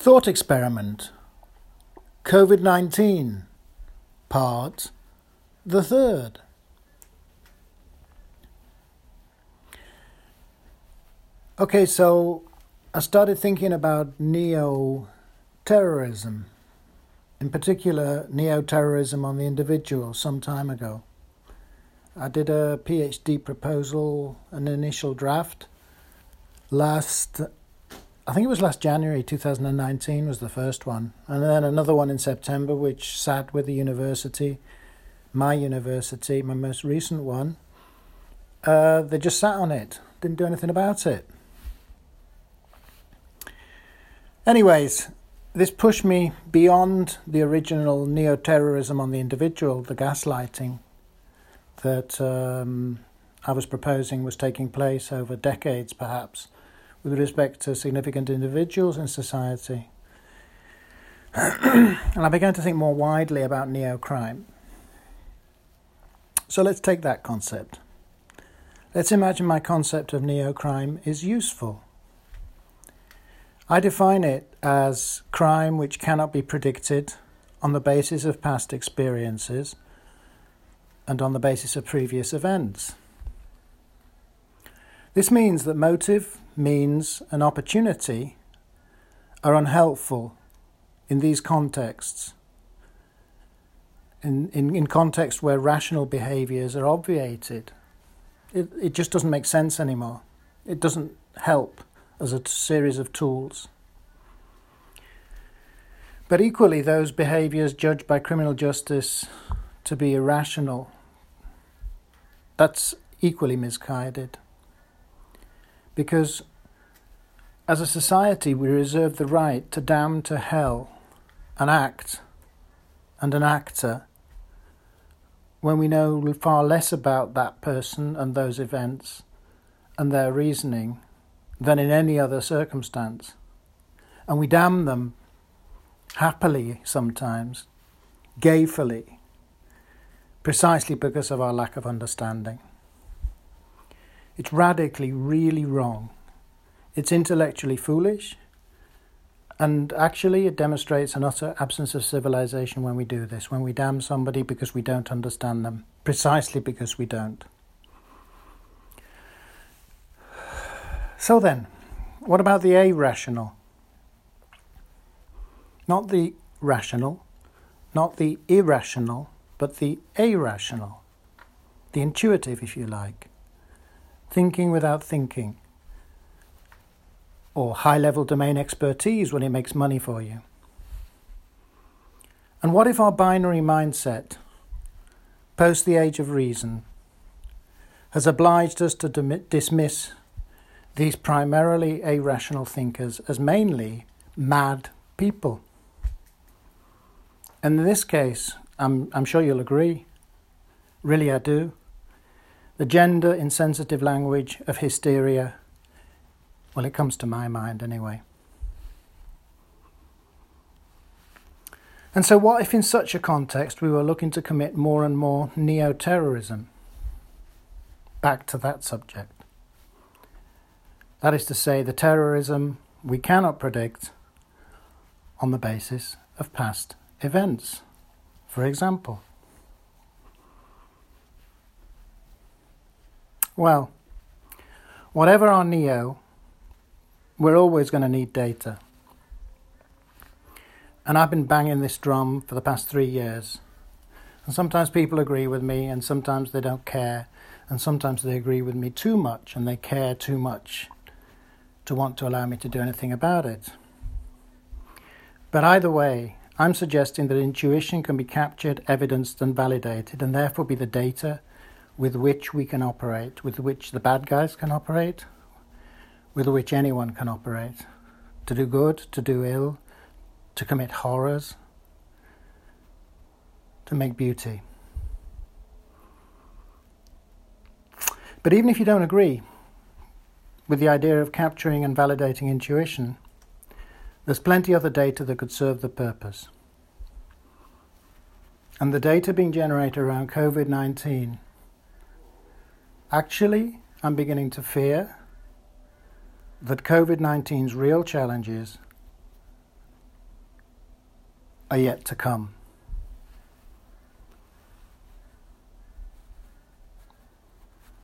Thought experiment COVID 19 part the third. Okay, so I started thinking about neo terrorism, in particular, neo terrorism on the individual some time ago. I did a PhD proposal, an initial draft, last I think it was last January 2019 was the first one, and then another one in September, which sat with the university, my university, my most recent one. Uh, they just sat on it, didn't do anything about it. Anyways, this pushed me beyond the original neo terrorism on the individual, the gaslighting that um, I was proposing was taking place over decades, perhaps with respect to significant individuals in society. and I began to think more widely about neo crime. So let's take that concept. Let's imagine my concept of neo crime is useful. I define it as crime which cannot be predicted on the basis of past experiences and on the basis of previous events. This means that motive, means, and opportunity are unhelpful in these contexts. In, in, in contexts where rational behaviors are obviated, it, it just doesn't make sense anymore. It doesn't help as a series of tools. But equally, those behaviors judged by criminal justice to be irrational, that's equally misguided because as a society we reserve the right to damn to hell an act and an actor when we know far less about that person and those events and their reasoning than in any other circumstance. And we damn them happily sometimes, gayfully, precisely because of our lack of understanding. It's radically really wrong. It's intellectually foolish, and actually, it demonstrates an utter absence of civilization when we do this, when we damn somebody because we don't understand them, precisely because we don't. So then, what about the irrational? Not the rational, not the irrational, but the irrational, the intuitive, if you like thinking without thinking, or high level domain expertise when it makes money for you. And what if our binary mindset, post the age of reason, has obliged us to dismiss these primarily irrational thinkers as mainly mad people? And in this case, I'm, I'm sure you'll agree, really I do, the gender insensitive language of hysteria. Well, it comes to my mind anyway. And so, what if in such a context we were looking to commit more and more neo terrorism? Back to that subject. That is to say, the terrorism we cannot predict on the basis of past events, for example. Well, whatever our NEO, we're always going to need data. And I've been banging this drum for the past three years. And sometimes people agree with me, and sometimes they don't care, and sometimes they agree with me too much and they care too much to want to allow me to do anything about it. But either way, I'm suggesting that intuition can be captured, evidenced, and validated, and therefore be the data with which we can operate, with which the bad guys can operate, with which anyone can operate. To do good, to do ill, to commit horrors, to make beauty. But even if you don't agree with the idea of capturing and validating intuition, there's plenty other data that could serve the purpose. And the data being generated around COVID 19 Actually, I'm beginning to fear that COVID 19's real challenges are yet to come.